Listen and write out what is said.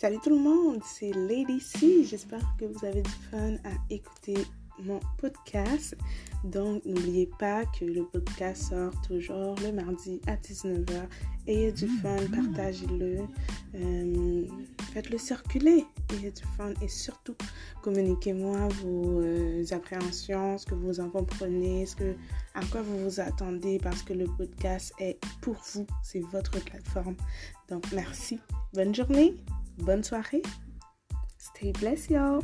Salut tout le monde, c'est Lady C. J'espère que vous avez du fun à écouter mon podcast. Donc, n'oubliez pas que le podcast sort toujours le mardi à 19h. Ayez du fun, partagez-le, euh, faites-le circuler. Ayez du fun et surtout, communiquez-moi vos euh, appréhensions, ce que vous en comprenez, ce que, à quoi vous vous attendez parce que le podcast est pour vous, c'est votre plateforme. Donc, merci. Bonne journée, bonne soirée. Stay blessed, y'all.